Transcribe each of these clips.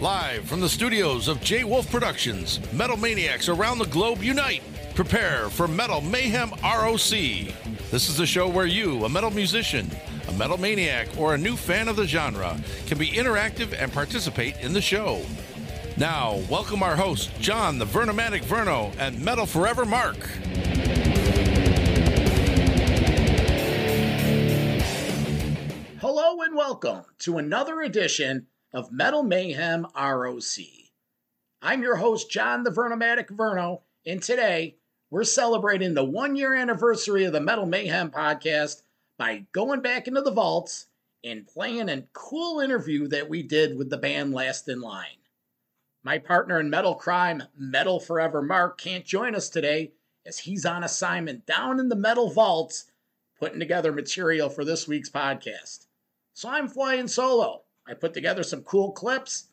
Live from the studios of J Wolf Productions, Metal Maniacs around the globe unite. Prepare for Metal Mayhem ROC. This is the show where you, a metal musician, a metal maniac, or a new fan of the genre, can be interactive and participate in the show. Now, welcome our host, Jon the Vernomatic Verno, and Metal Forever Mark. Hello and welcome to another edition of Metal Mayhem ROC. I'm your host, Jon the Vernomatic Verno, and today we're celebrating the one year anniversary of the Metal Mayhem podcast by going back into the vaults and playing a cool interview that we did with the band Last in Line. My partner in Metal Crime, Metal Forever Mark, can't join us today as he's on assignment down in the metal vaults putting together material for this week's podcast. So I'm flying solo. I put together some cool clips,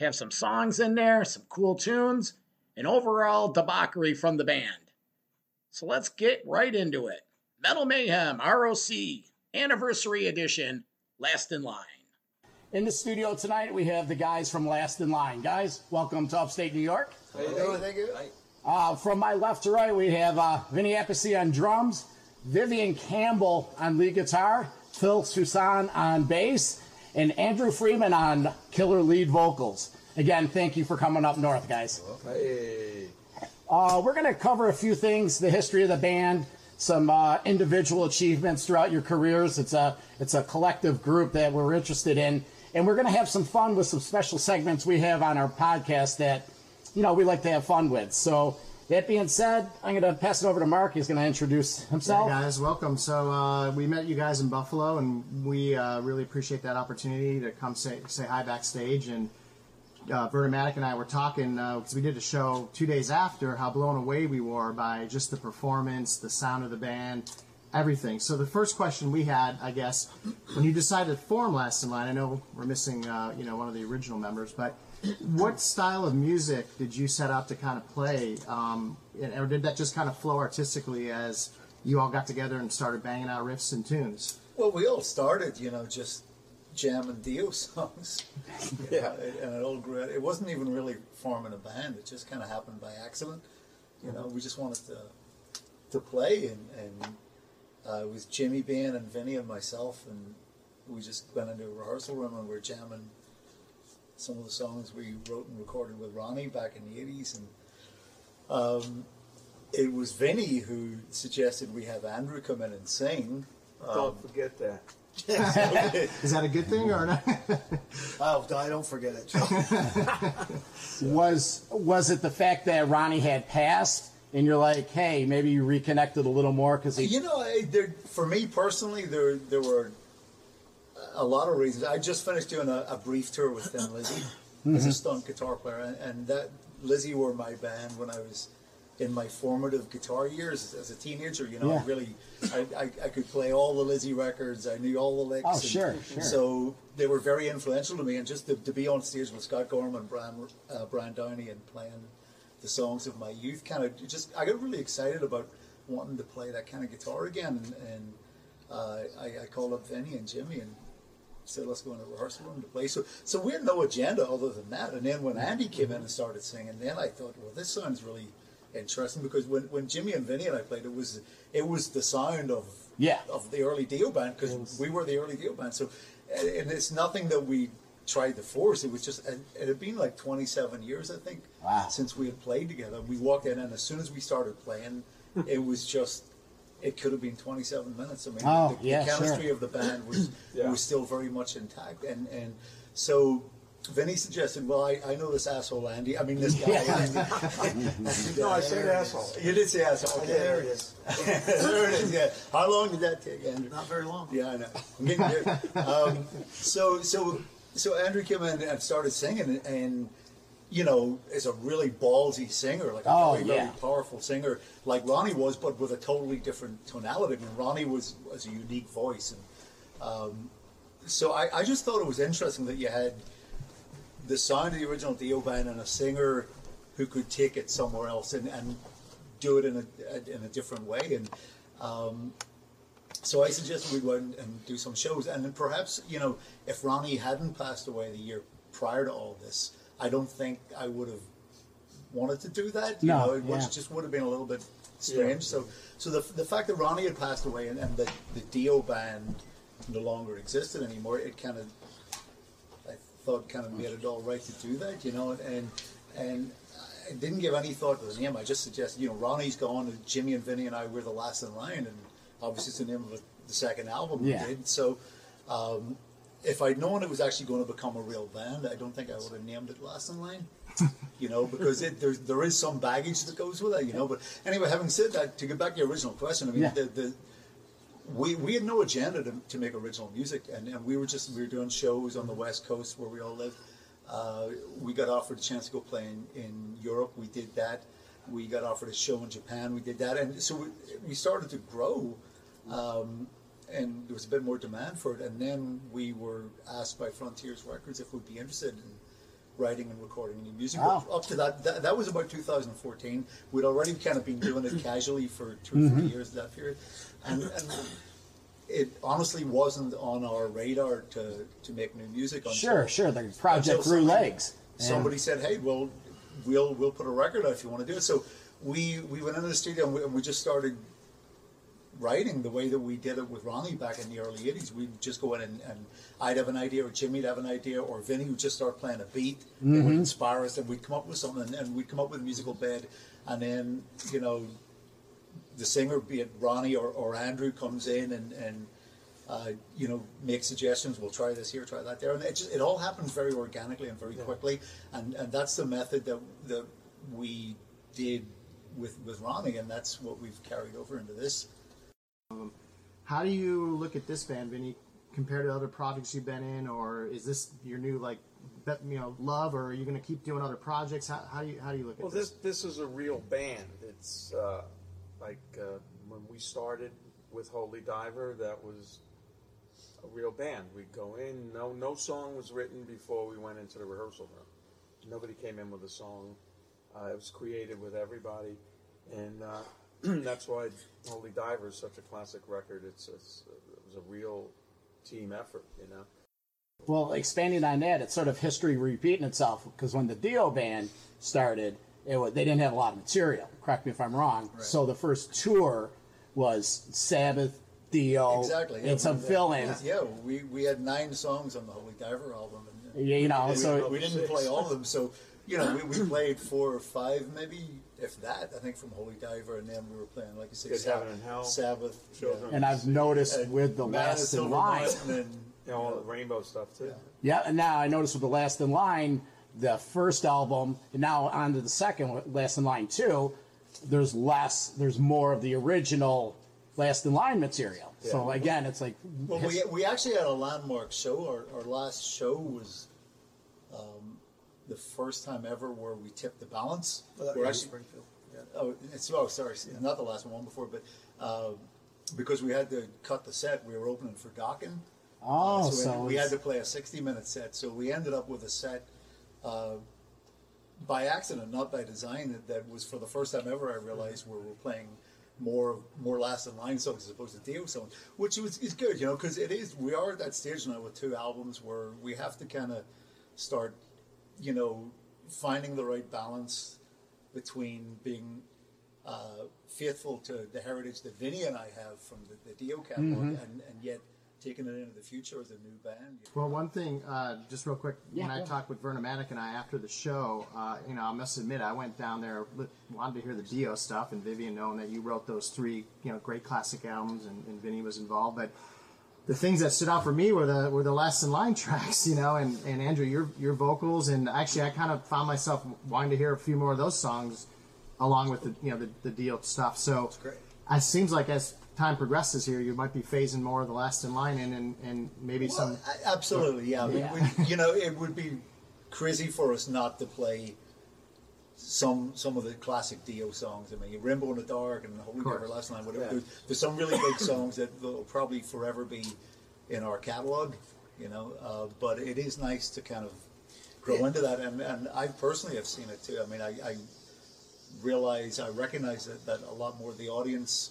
have some songs in there, some cool tunes, and overall debauchery from the band. So let's get right into it. Metal Mayhem ROC Anniversary Edition Last in Line. In the studio tonight, we have the guys from Last in Line. Guys, welcome to upstate New York. How you doing? Thank you. Uh, from my left to right, we have uh, Vinny Appice on drums, Vivian Campbell on lead guitar, Phil Soussan on bass, and Andrew Freeman on killer lead vocals. Again, thank you for coming up north, guys. Hey. Uh, we're going to cover a few things: the history of the band, some uh, individual achievements throughout your careers. It's a it's a collective group that we're interested in, and we're going to have some fun with some special segments we have on our podcast that you know we like to have fun with. So. That being said, I'm going to pass it over to Mark. He's going to introduce himself. Hey guys, welcome. So uh, we met you guys in Buffalo, and we uh, really appreciate that opportunity to come say say hi backstage. And uh, Vernomatic and I were talking because we did a show two days after how blown away we were by just the performance, the sound of the band, everything. So the first question we had, I guess, when you decided to form Last in Line, I know we're missing uh, you know one of the original members, but what style of music did you set out to kind of play, um, or did that just kind of flow artistically as you all got together and started banging out riffs and tunes? Well, we all started, you know, just jamming Dio songs. Yeah. and it all grew. It wasn't even really forming a band. It just kind of happened by accident. You know, we just wanted to to play, and, and uh, it was Jimmy Bain and Vinny and myself, and we just went into a rehearsal room and we were jamming some of the songs we wrote and recorded with Ronnie back in the 80s. And um, it was Vinny who suggested we have Andrew come in and sing. Um, Don't forget that. Is that a good thing or not? Oh, I don't forget it. Was was it the fact that Ronnie had passed, and you're like, hey, maybe you reconnected a little more because he? You know, I, there, for me personally, there there were a lot of reasons. I just finished doing a, a brief tour with Thin Lizzy as a stunt guitar player, and, and that Lizzy were my band when I was in my formative guitar years as a teenager. You know, Yeah. I really, I, I, I could play all the Lizzy records. I knew all the licks. Oh, sure, sure. So they were very influential to me, and just to, to be on stage with Scott Gorham, Brian, uh, Brian Downey, and playing the songs of my youth, kind of just I got really excited about wanting to play that kind of guitar again, and, and uh, I, I called up Vinny and Jimmy and said, "Let's go into the rehearsal room to play." So, so we had no agenda other than that. And then when Andy came in and started singing, then I thought, "Well, this sounds really interesting." Because when, when Jimmy and Vinny and I played, it was it was the sound of Yeah. of the early Dio band because we were the early Dio band. So, and it's nothing that we tried to force. It was just it had been like 27 years, I think, Wow. since we had played together. We walked in, and as soon as we started playing, it was just. It could have been 27 minutes. I mean, Oh, the, yeah, the chemistry sure. of the band was Yeah. was still very much intact, and and so. Vinny suggested, "Well, I, I know this asshole Andy. I mean, this guy Andy." No, I said asshole. You did say asshole. Okay, There it is. there it is. Yeah. How long did that take, Andrew? Not very long. Yeah, I know. I'm getting there. Um, so, so, so Andrew came in and started singing, and you know, is a really ballsy singer, like a Oh, very, yeah. very powerful singer, like Ronnie was, but with a totally different tonality. I mean, Ronnie was was a unique voice, and um, so I, I just thought it was interesting that you had the sound of the original Dio band and a singer who could take it somewhere else and, and do it in a in a different way. And um, so I suggested we go and, and do some shows. And then perhaps you know if Ronnie hadn't passed away the year prior to all this, I don't think I would have wanted to do that. You No, know, it was, yeah. just would have been a little bit strange. So, so the, the fact that Ronnie had passed away and, and the, the Dio band no longer existed anymore, it kind of, I thought, kind of made it all right to do that, you know, and and I didn't give any thought to the name. I just suggested, you know, Ronnie's gone, and Jimmy and Vinny and I were the last in line, and obviously it's the name of the second album Yeah. we did. So. Um, if I'd known it was actually going to become a real band, I don't think I would have named it Last in Line. you know, because it, there's, there is some baggage that goes with that, you know. But anyway, having said that, to get back to your original question, I mean, Yeah. the, the, we, we had no agenda to, to make original music, and, and we were just we were doing shows on the West Coast where we all live. Uh, we got offered a chance to go play in, in Europe. We did that. We got offered a show in Japan. We did that, and so we, we started to grow. Um, and there was a bit more demand for it. And then we were asked by Frontiers Records if we'd be interested in writing and recording new music. Wow. Up to that, that, that was about 2014. We'd already kind of been doing it casually for two or three mm-hmm. years in that period, and, and it honestly wasn't on our radar to to make new music. Until, Sure, sure. The project grew somebody- legs. Somebody said, "Hey, well, we'll we'll put a record out if you want to do it." So we we went into the studio and we, and we just started writing the way that we did it with Ronnie back in the early '80s. We'd just go in and, and I'd have an idea, or Jimmy'd have an idea, or Vinny would just start playing a beat that Mm-hmm. would inspire us, and we'd come up with something, and, and we'd come up with a musical bed, and then you know the singer, be it Ronnie or, or Andrew, comes in and, and uh, you know makes suggestions. We'll try this here, try that there, and it just it all happens very organically and very quickly, and and that's the method that that we did with with Ronnie, and that's what we've carried over into this. How do you look at this band, Vinny, compared to other projects you've been in, or is this your new like, you know, love, or are you going to keep doing other projects? How, how do you how do you look Well, at this Well, this? this is a real band. It's uh, like uh, when we started with Holy Diver, that was a real band. We'd go in. No no song was written before we went into the rehearsal room. Nobody came in with a song. Uh, it was created with everybody, and uh, that's why Holy Diver is such a classic record. It's, it's it was a real team effort, you know. Well, expanding on that, it's sort of history repeating itself because when the Dio band started, it was, they didn't have a lot of material. Correct me if I'm wrong. Right. So the first tour was Sabbath, Dio, Exactly. yeah, and some we- fill-ins. Yeah, we, we had nine songs on the Holy Diver album, and Yeah, you know, we, so we didn't play all of them. So you know, we, we played four or five, maybe if that. I think from Holy Diver, and then we were playing, like you say, Good Sab- Heaven and Hell. Sabbath, Children. and I've noticed and with the Man of last in Silver line. Mountain and You know, all the rainbow stuff too. Yeah, and now I noticed with the Last in Line, the first album, and now on to the second, Last in Line 2, there's less, there's more of the original Last in Line material. So again, it's like, Well, we, we actually had a landmark show. Our, our last show was the first time ever where we tipped the balance. Actually, Springfield. oh, it's, oh, sorry, not the last one, one before, but uh, because we had to cut the set, we were opening for Dokken. oh, Uh, so, we, we had to play a 60 minute set. So we ended up with a set uh, by accident, not by design, that, that was for the first time ever I realized where we're playing more more last in line songs as opposed to Dio songs, which was, is good, you know, because it is, we are at that stage now with two albums where we have to kind of start, you know, finding the right balance between being uh, faithful to the heritage that Vinny and I have from the, the Dio catalog and, and yet taking it into the future as a new band. you know. Well, one thing, uh, just real quick, Yeah, when I go talked with Vernomatic and I after the show, uh, you know, I must admit, I went down there, wanted to hear the Dio stuff, and Vivian, knowing that you wrote those three, you know, great classic albums, and, and Vinny was involved, but the things that stood out for me were the were the last in line tracks, you know, and, and Andrew, your your vocals, and actually, I kind of found myself wanting to hear a few more of those songs, along with the you know the, the Dio stuff. So great. it seems like as time progresses here, you might be phasing more of the last in line in, and and maybe some. Well, a- absolutely, yeah. We- Yeah. We, you know, it would be crazy for us not to play some some of the classic Dio songs. I mean, Rainbow in the Dark and Holy. River Last Night. Whatever. Yeah. There's, there's some really big songs that will probably forever be in our catalog. You know, uh, but it is nice to kind of grow into that, and and I personally have seen it too. I mean, I. I realize I recognize that, that a lot more of the audience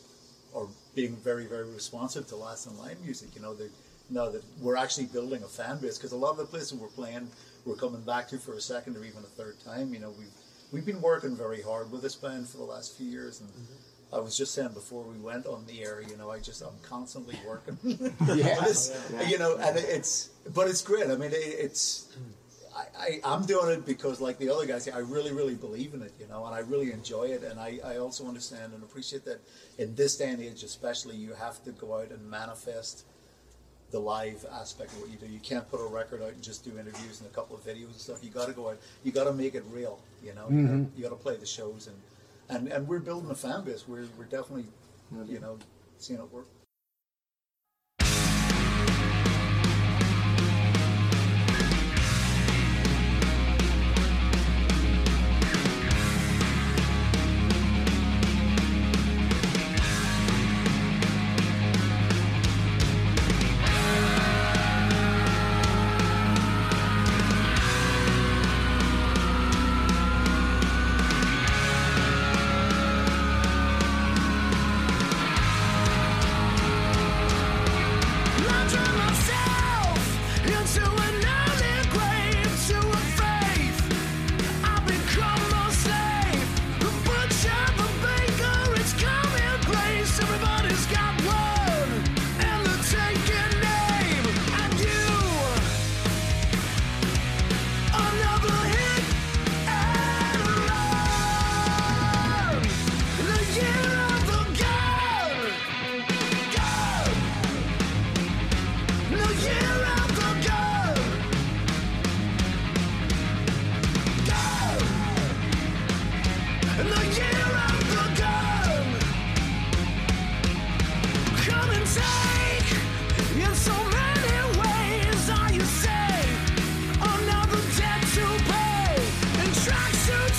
are being very very responsive to last in line music. You know, they now that we're actually building a fan base because a lot of the places we're playing, we're coming back to for a second or even a third time. You know, we've we've been working very hard with this band for the last few years, and mm-hmm. I was just saying before we went on the air, you know, I just I'm constantly working. Yeah. But it's, You know, and it's but it's great. I mean, it, it's. Mm. I, I, I'm doing it because, like the other guys, I really, really believe in it, you know, and I really enjoy it. And I, I also understand and appreciate that in this day and age, especially, you have to go out and manifest the live aspect of what you do. You can't put a record out and just do interviews and a couple of videos and stuff. You got to go out. You got to make it real. You know, you, gotta, mm-hmm. you got to play the shows and, and and we're building a fan base. We're we're definitely, you know, seeing it work.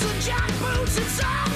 And jackboots, it's all the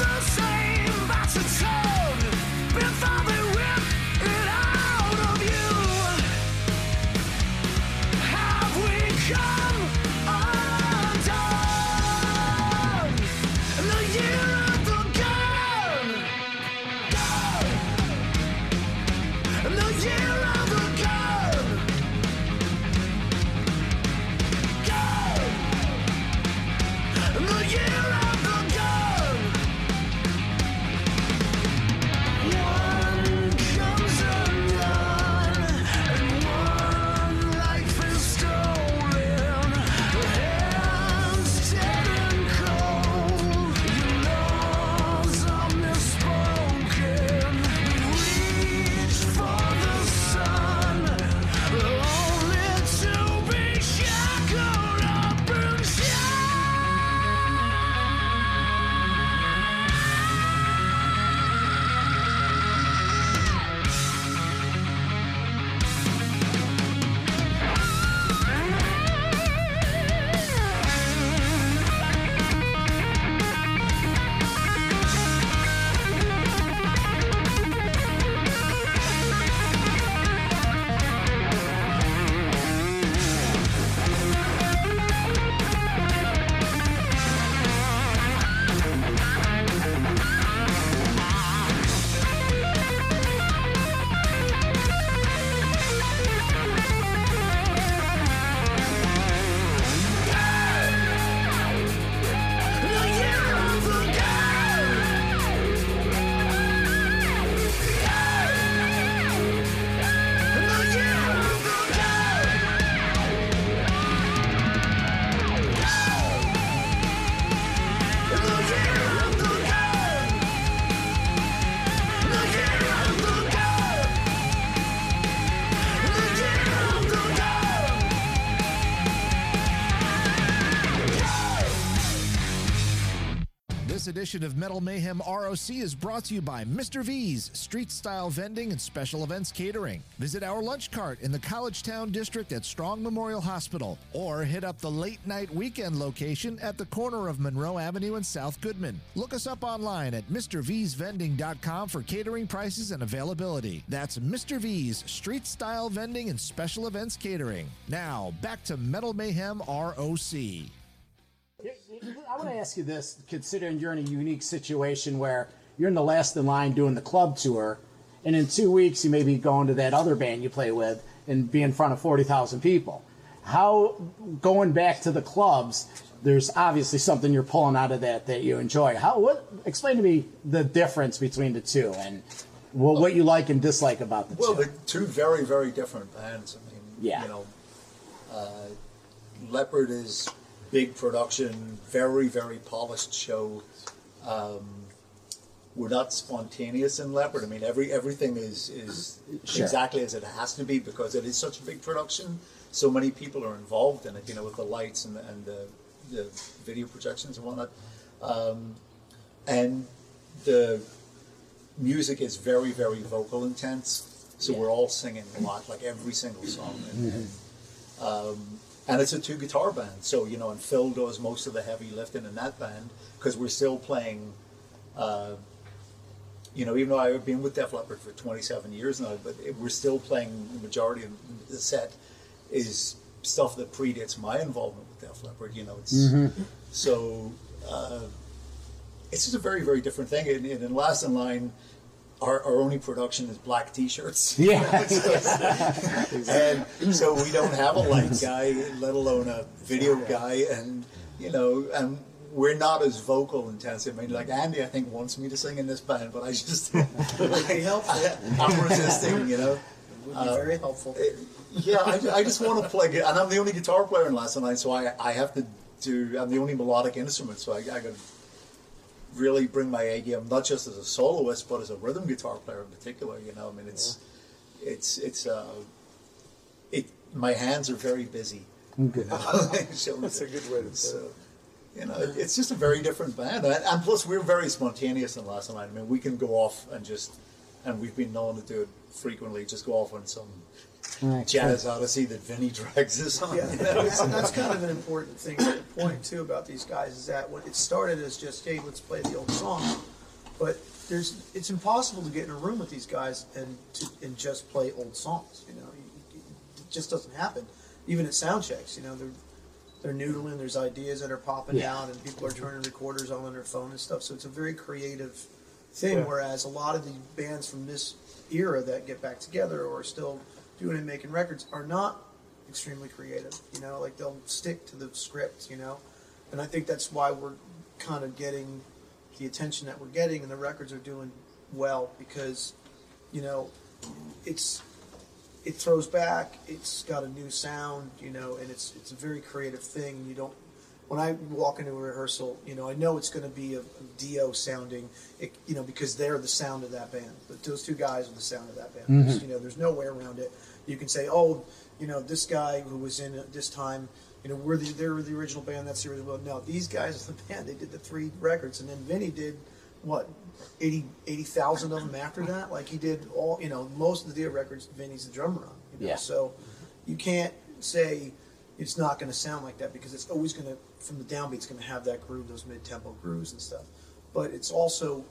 edition of Metal Mayhem ROC is brought to you by Mr. V's Street Style Vending and Special Events Catering. Visit our lunch cart in the College Town District at Strong Memorial Hospital or hit up the late night weekend location at the corner of Monroe Avenue and South Goodman. Look us up online at MrV'sVending.com for catering prices and availability. That's Mr. V's Street Style Vending and Special Events Catering. Now, back to Metal Mayhem ROC. I want to ask you this, considering you're in a unique situation where you're in the last in line doing the club tour, and in two weeks you may be going to that other band you play with, and be in front of forty thousand people. How going back to the clubs? There's obviously something you're pulling out of that that you enjoy. How? What? Explain to me the difference between the two and what, what you like and dislike about the Well, two. they're two very, very different bands. I mean, Yeah. you know, uh, Leppard is big production, very, very polished show. Um, we're not spontaneous in Leppard. I mean, every everything is is Sure. exactly as it has to be because it is such a big production. So many people are involved in it. You know, with the lights and the, and the, the video projections and whatnot. Um, and the music is very, very vocal intense. So we're all singing a lot, like every single song. And, and, um, and it's a two guitar band. So, you know, and Phil does most of the heavy lifting in that band because we're still playing. Uh, you know, even though I've been with Def Leppard for 27 years now, but it, we're still playing the majority of the set is stuff that predates my involvement with Def Leppard. You know, it's so uh, it's just a very, very different thing. And, and in Last in Line, our, our only production is black T-shirts. Yeah. and so we don't have a light guy, let alone a video guy, and you know, and we're not as vocal intensive. I mean, like Andy, I think wants me to sing in this band, but I just. I'm resisting. You know. would be very uh, helpful. Yeah, I, I just want to play, and I'm the only guitar player in Last Night, so I, I have to do. I'm the only melodic instrument, so I, I got to really bring my A game, not just as a soloist, but as a rhythm guitar player in particular. You know, I mean, it's it's it's uh, it. My hands are very busy. So That's a good way to put it. you know, it- it's just a very different band, and, and plus we're very spontaneous in Last Night. I mean, we can go off and just, and we've been known to do it frequently. Just go off on some jazz odyssey that Vinny drags us on. Yeah, that's, that's kind of an important thing to point too about these guys is that when it started as just hey let's play the old song, but there's it's impossible to get in a room with these guys and to and just play old songs. You know, it just doesn't happen. Even at sound checks, you know they're they're noodling. There's ideas that are popping Yeah. out, and people are turning recorders on on their phone and stuff. So it's a very creative thing. Yeah. Whereas a lot of the bands from this era that get back together or are still doing and making records are not extremely creative. You know, like they'll stick to the script. You know, and I think that's why we're kind of getting the attention that we're getting, and the records are doing well because you know it's it throws back. It's got a new sound, you know, and it's it's a very creative thing. You don't. When I walk into a rehearsal, you know, I know it's going to be a, a Dio sounding, it, you know, because they're the sound of that band. But those two guys are the sound of that band. Mm-hmm. There's, You know, there's no way around it. You can say, oh, you know, this guy who was in at this time, you know, we're the they're the original band. That's the original. No, these guys are the band. They did the three records, and then Vinny did what 80 80,000 of them after that. Like he did all, you know, most of the Dio records. Vinny's the drummer on. You know? Yeah. So you can't say it's not going to sound like that because it's always going to, from the downbeat, it's going to have that groove, those mid-tempo grooves and stuff. But it's also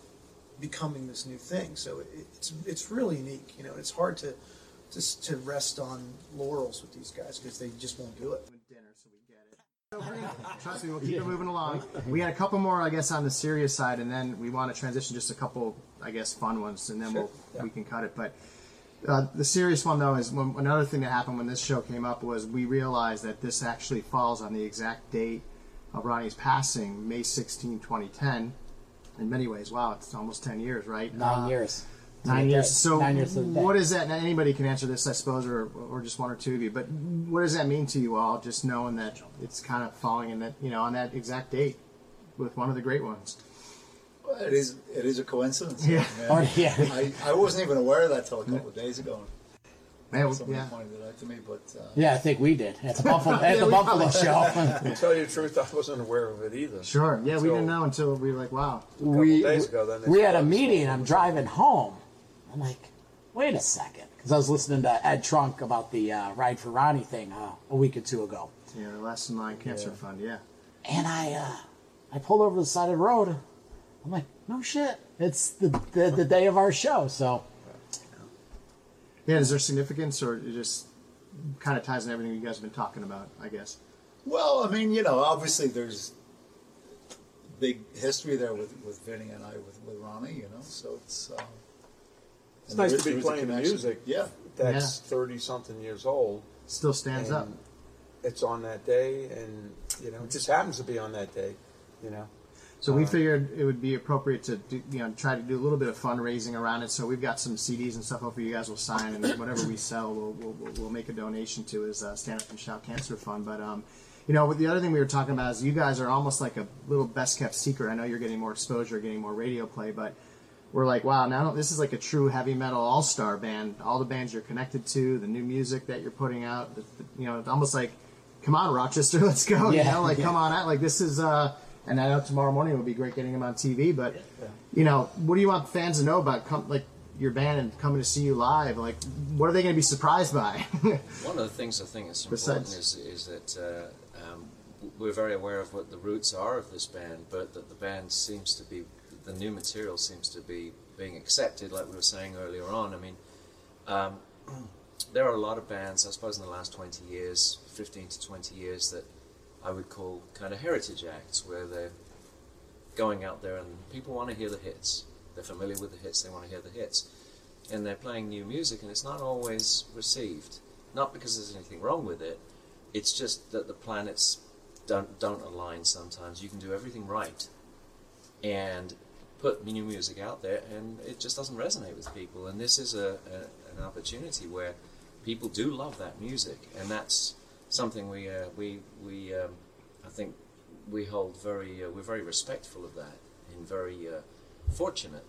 becoming this new thing. So it, it's it's really unique. You know, it's hard to to, to rest on laurels with these guys because they just won't do it. dinner, so we get it. Trust me, we'll keep it moving along. We had a couple more, I guess, on the serious side, and then we want to transition just a couple, I guess, fun ones, and then we'll we can cut it. But uh, the serious one, though, is when, another thing that happened when this show came up was we realized that this actually falls on the exact date of Ronnie's passing, May 16, 2010. In many ways, wow, it's almost 10 years, right? Nine Uh, years. Nine years. So, Nine years what is that? Now, anybody can answer this, I suppose, or, or just one or two of you. But what does that mean to you all? Just knowing that it's kind of falling in that, you know, on that exact date with one of the great ones. It is it is a coincidence. Yeah. Oh, yeah. I, I wasn't even aware of that till a couple of days ago. Man, Somebody yeah. pointed it out to me, but uh, Yeah, I think we did at the Buffalo at Yeah, the we Buffalo show. To tell you the truth, I wasn't aware of it either. Sure. Yeah, we didn't know until we were like, wow. we days ago, then we had a meeting. slowly. I'm driving home. I'm like, wait a second, because I was listening to Ed Trunk about the uh, Ride for Ronnie thing uh, a week or two ago, Yeah, the last in line cancer fund. Yeah. and I uh, I pulled over to the side of the road. I'm like, no shit, it's the the, the day of our show. So Yeah. Is there significance, or it just kind of ties in everything you guys have been talking about? I guess. well, I mean, you know, obviously there's big history there with with Vinny and I with, with Ronnie. You know, so it's. Uh, It's nice to be is- there is a playing the music. Yeah. that's thirty something years old. Still stands up. It's on that day, and you know, it just happens to be on that day. You know, So we figured it would be appropriate to do, you know try to do a little bit of fundraising around it. So we've got some CDs and stuff. Hopefully you guys will sign and whatever we sell, we'll, we'll, we'll- we'll make a donation to is uh, Stand Up and Shout Cancer Fund. But um, you know, the other thing we were talking about is you guys are almost like a little best kept secret. I know you're getting more exposure, getting more radio play, but we're like, wow, now this is like a true heavy metal all star band. All the bands you're connected to, the new music that you're putting out, the, the, you know, it's almost like, come on, Rochester, let's go. Yeah, you know, like yeah. come on out. Like this is, uh, and I know tomorrow morning it would be great getting them on TV, but you know, what do you want fans to know about come, like your band and coming to see you live? Like, what are they going to be surprised by? One of the things I think is Besides- important is, is that uh, um, we're very aware of what the roots are of this band, but that the band seems to be, the new material seems to be being accepted, like we were saying earlier on. I mean, um, there are a lot of bands, I suppose, in the last 20 years, 15 to 20 years, that I would call kind of heritage acts, where they're going out there and people want to hear the hits. They're familiar with the hits, they want to hear the hits. And they're playing new music, and it's not always received. Not because there's anything wrong with it, it's just that the planets don't, don't align sometimes. You can do everything right and put new music out there, and it just doesn't resonate with people. And this is a, a an opportunity where people do love that music, and that's something we uh, we we um, I think we hold very uh, we're very respectful of that and very uh, fortunate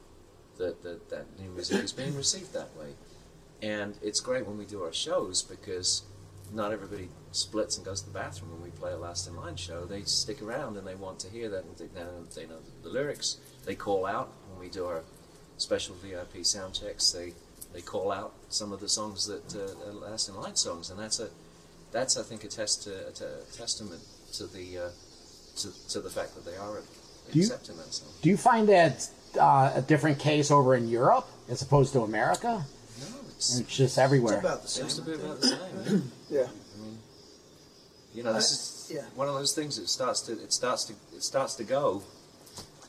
that, that that new music is being received that way. And it's great when we do our shows because not everybody splits and goes to the bathroom when we play a Last in Line show. They stick around and they want to hear that and they, they know, the lyrics. They call out when we do our special VIP sound checks. They they call out some of the songs that uh, are Last in Line songs, and that's a that's I think a test to, a, a testament to the uh, to, to the fact that they are Do you- accepting that song. Do you find that uh, a different case over in Europe as opposed to America? No, it's, It's just everywhere. It's about the same. seems to be about the same. yeah. yeah. I mean, you know, this is yeah. one of those things. that starts to it starts to it starts to go.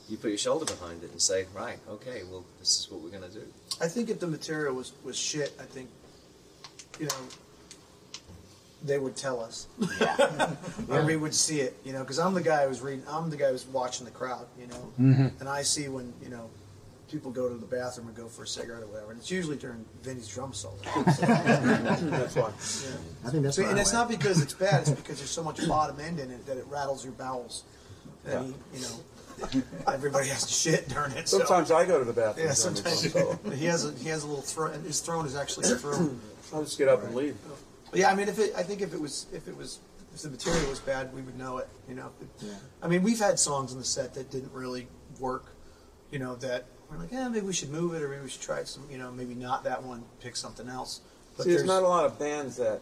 You put your shoulder behind it and say, right, okay, well, this is what we're going to do. I think if the material was, was shit, I think, you know, they would tell us. or we would see it, you know, because I'm the guy who's reading, I'm the guy who's watching the crowd, you know, mm-hmm. and I see when, you know, people go to the bathroom and go for a cigarette or whatever, and it's usually during Vinny's drum solo. That's why. I think that's So, and I it's went. not because it's bad; it's because there's so much bottom end in it that it rattles your bowels. And he, you know, everybody has to shit during it. so- Sometimes I go to the bathroom. yeah, sometimes he has a he has a little throne. His throne is actually a throne. I'll just get up and leave. Oh. Yeah, I mean, if it, I think if it was if it was if the material was bad, we would know it. You know, Yeah. I mean, we've had songs in the set that didn't really work. You know, that we're like, yeah, maybe we should move it, or maybe we should try some. You know, maybe not that one, pick something else. But See, there's not a lot of bands that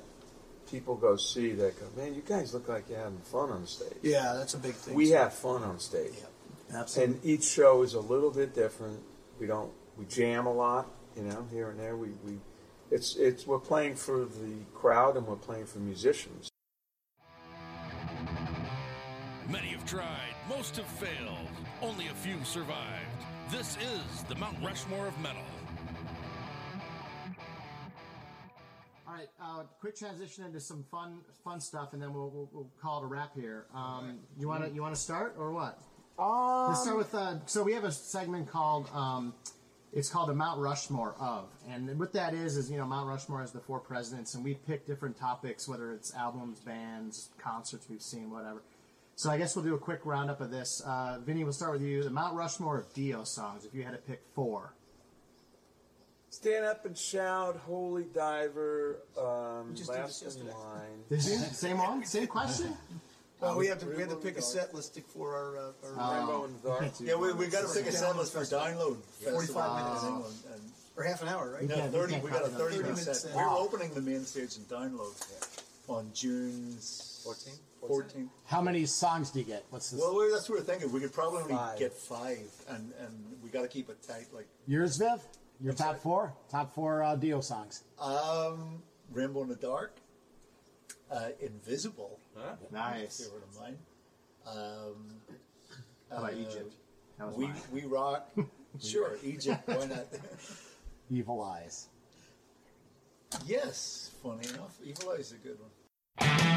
people go see that go, man, you guys look like you're having fun on stage. yeah, that's a big thing. We too. have fun on stage. Yeah, Absolutely. And each show is a little bit different. We don't we jam a lot, you know, here and there. We, we it's it's we're playing for the crowd and we're playing for musicians. Many have tried, most have failed, only a few survived. This is the Mount Rushmore of metal. All right, uh, quick transition into some fun, fun stuff, and then we'll, we'll, we'll call it a wrap here. Um, you want to you want to start or what? Let's start with. Uh, so we have a segment called. Um, it's called the Mount Rushmore of, and what that is is you know Mount Rushmore is the four presidents, and we pick different topics, whether it's albums, bands, concerts we've seen, whatever. So I guess we'll do a quick roundup of this. Uh, Vinny, we'll start with you. The Mount Rushmore of Dio songs. If you had to pick four, Stand up and shout, holy diver, um, just did last this in yesterday. line. did you same one, same question? Well, we have to we have to pick a set list for our. Uh, our Rainbow in the dark. Yeah, we, we got to pick a set list for download. 45 minutes. in England, and or half an hour, right? no, can't- 30, can't we got a count it. 30 minute 30 minutes set. in. We're opening the main stage in download on June 14? 14th. How many songs do you get? What's this? Well, we that's what we're thinking. We could probably Five. get five, and, and we got to keep it tight. Like Yours, Viv? Your top four? Top four uh, Dio songs. um, Rainbow in the Dark, uh, Invisible, Nice. favorite of mine. Um, How about uh, Egypt? That was We mine. we rock. sure, Egypt. Why not? Evil Eyes. Yes, funny enough, Evil Eyes is a good one.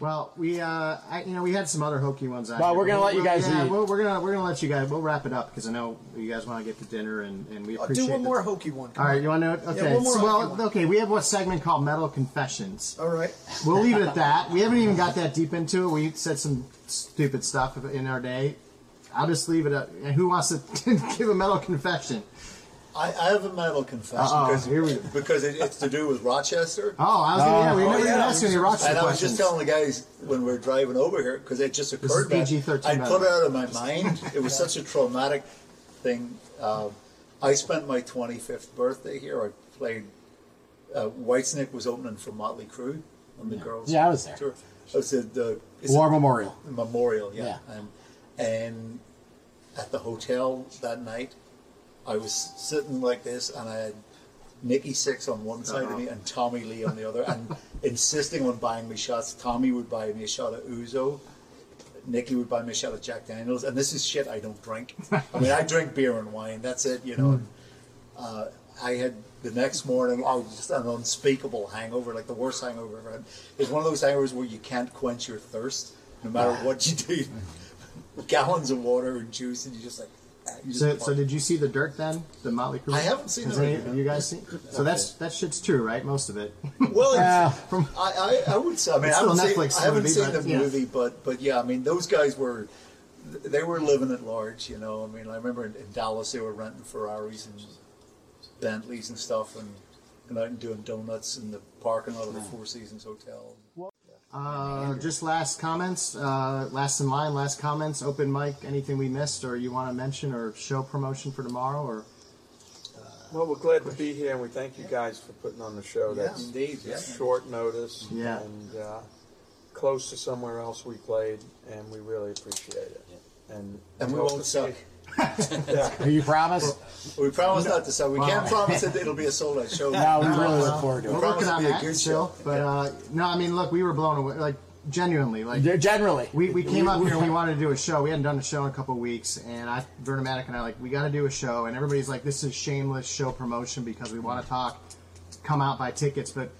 Well, we uh, I, you know, we had some other hokey ones. out Well, here, we're gonna but let you guys Yeah, eat. we're, we're gonna we're gonna let you guys. We'll wrap it up because I know you guys want to get to dinner and, and we appreciate. I'll appreciate. do one the- more hokey one. Come All right, on. you want to? Okay, one more so, hokey well, one. okay. We have a segment called Metal Confessions. All right. We'll leave it at that. We haven't even got that deep into it. We said some stupid stuff in our day. I'll just leave it at. And who wants to give a metal confession? I, I have a metal confession Uh-oh, because, here we go. because it, it's to do with Rochester. Oh, I was gonna, yeah, we Oh, never even asked you any Rochester And I was questions. just telling the guys when we were driving over here because it just is occurred that PG-13 I by put the it out of my mind. It was such a traumatic thing. Uh, I spent my 25th birthday here. I played. Uh, Whitesnake was opening for Motley Crue on the girls. Yeah, I was there. Tour. I was at the is War it- Memorial. Memorial, yeah. Yeah. And, and at the hotel that night, I was sitting like this, and I had Nikki Sixx on one side of me and Tommy Lee on the other, and insisting on buying me shots. Tommy would buy me a shot of Ouzo. Nikki would buy me a shot of Jack Daniels, and this is shit I don't drink. I mean, I drink beer and wine. That's it, you know. Uh, I had the next morning, I was just an unspeakable hangover, like the worst hangover ever. It's one of those hangovers where you can't quench your thirst, no matter what you do. Gallons of water and juice, and you're just like, So, so did you see the dirt then? The Motley Crue. I haven't seen Has it. any of you guys seen? So that's that shit's true, right? Most of it. Well, Yeah. it's, I, I, I would say. I mean, I haven't, seen, I haven't movie, seen but, the yeah. movie, but but yeah, I mean, those guys were they were living at large. You know, I mean, I remember in, in Dallas they were renting Ferraris and Bentleys and stuff, and and out and doing donuts in the parking lot of the Four Seasons Hotel. Uh, just last comments. Uh, last in line. Last comments. Open mic. Anything we missed, or you want to mention, or show promotion for tomorrow, or Well, we're glad to be here, and we thank you guys for putting on the show. Yeah, That's indeed. Yeah. short notice Yeah. and uh, close to somewhere else we played, and we really appreciate it. And, And we won't to see- suck. Yeah. You promise? We promise not to sell. We can't promise that it'll be a sold out show. No, we really look forward to it. We're it. Promise working on it'll be a that good show. but uh, no, I mean, look, we were blown away. Like genuinely, like Generally, we, we came up here and we wanted to do a show. We hadn't done a show in a couple of weeks, and I, Vernomatic and I, like, we got to do a show. And everybody's like, this is shameless show promotion because we want to talk, come out, buy tickets. But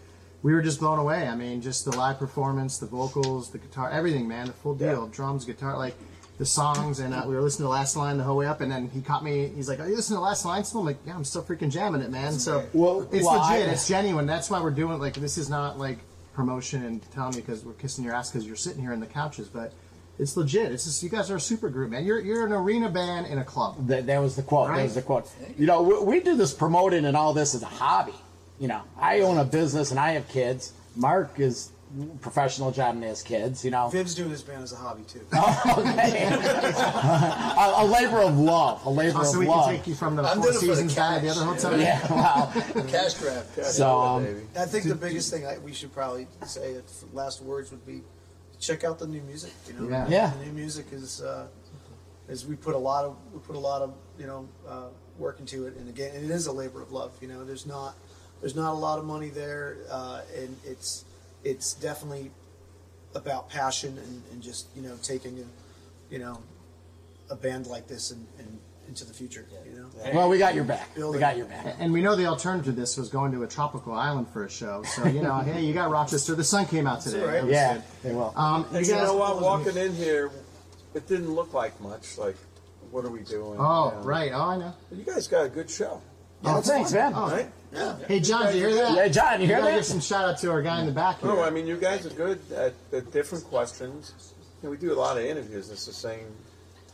we were just blown away. I mean, just the live performance, the vocals, the guitar, everything, man, the full deal, drums, guitar, like the songs. And uh, we were listening to the Last Line the whole way up, and then he caught me. He's like, "Are you listening to the Last Line still?" I'm like, "Yeah, I'm still freaking jamming it, man." So Well, it's well, legit. I- it's genuine. That's why we're doing like this is not like promotion and telling me because we're kissing your ass because you're sitting here in the couches, but it's legit. It's just you guys are a super group, man. You're you're an arena band in a club. That, that was the quote. That was the quote. You know, we, we do this promoting and all this as a hobby. You know, I own a business and I have kids. Mark is professional job and has kids. You know, Viv's doing his band as a hobby too. okay. a, a labor of love. A labor Oh, of love. so we love. can take you from the I'm Four doing the Seasons down to the other hotel. yeah. Wow. Cash grab. So, um. I think the biggest thing I, we should probably say, if last words would be, check out the new music. You know, Yeah. Yeah. The new music is uh, is we put a lot of we put a lot of you know uh, work into it, and again, it is a labor of love. You know, there's not there's not a lot of money there, uh, and it's it's definitely about passion and, and just you know taking a you know a band like this and, and into the future. You know, well, we got your back. We got your back. And we know the alternative to this was going to a tropical island for a show. So you know, hey, you got Rochester. The sun came out today. all right. That was Yeah, good. they will. Um, And you you know what? Walking in here, it didn't look like much. Like, what are we doing? Oh, You know. right. Oh, I know. You guys got a good show, oh, thanks, man. Oh, right? Hey, John, did you hear that? Yeah, John, you hear gotta that? give some shout out to our guy in the back here. No, I mean you guys are good at, at different questions. You know, we do a lot of interviews. It's the same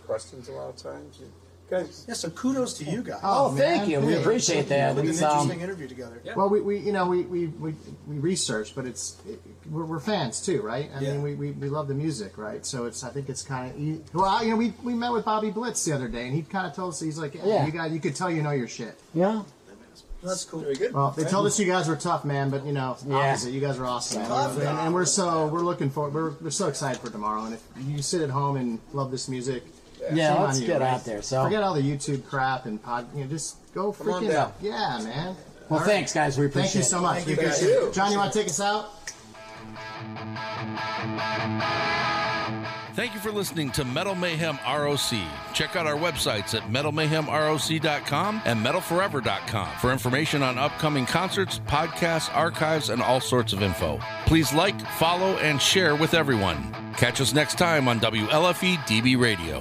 questions a lot of times. You guys, yeah. So kudos to you guys. Oh, thank man. you. We Hey, appreciate that. What an It's, um, interesting interview together. Yeah. Well, we, we you know we we, we, we researched, but it's it, we're, we're fans too, right? I Yeah. mean, we, we, we love the music, right? So it's I think it's kind of well, you know, we, we met with Bobby Blitz the other day, and he kind of told us he's like, yeah, Yeah. you guys, you could tell you know your shit. yeah. That's cool. Very good. Well, they told us you guys were tough, man, but you know, Yeah. opposite. You guys are awesome, man. Tough. and, and we're so we're looking for we're, we're so excited for tomorrow. And if you sit at home and love this music, Yeah, shame let's you, get right? out there. So, Forget all the YouTube crap and pod. You know, just go freaking down. yeah, man. well, All right. thanks, guys. We appreciate it. Thank you so much. Thank you, guys. appreciate. John, you want to take us out? Thank you for listening to Metal Mayhem ROC. Check out our websites at metalmayhemroc.com and metalforever.com for information on upcoming concerts, podcasts, archives, and all sorts of info. Please like, follow, and share with everyone. Catch us next time on WLFE DB Radio.